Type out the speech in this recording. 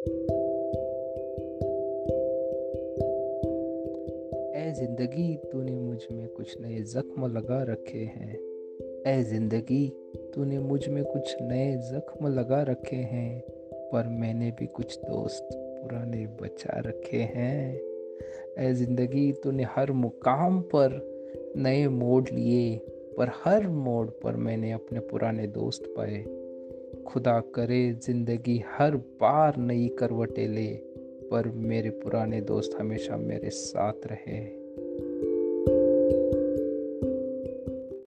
ए ज़िंदगी, तूने मुझमें कुछ नए जख्म लगा रखे हैं। ए ज़िंदगी, तूने मुझमें कुछ नए जख्म लगा रखे हैं, पर मैंने भी कुछ दोस्त पुराने बचा रखे हैं। ए ज़िंदगी, तूने हर मुकाम पर नए मोड़ लिए, पर हर मोड़ पर मैंने अपने पुराने दोस्त पाए। खुदा करे, ज़िंदगी हर बार नई करवटें ले, पर मेरे पुराने दोस्त हमेशा मेरे साथ रहे।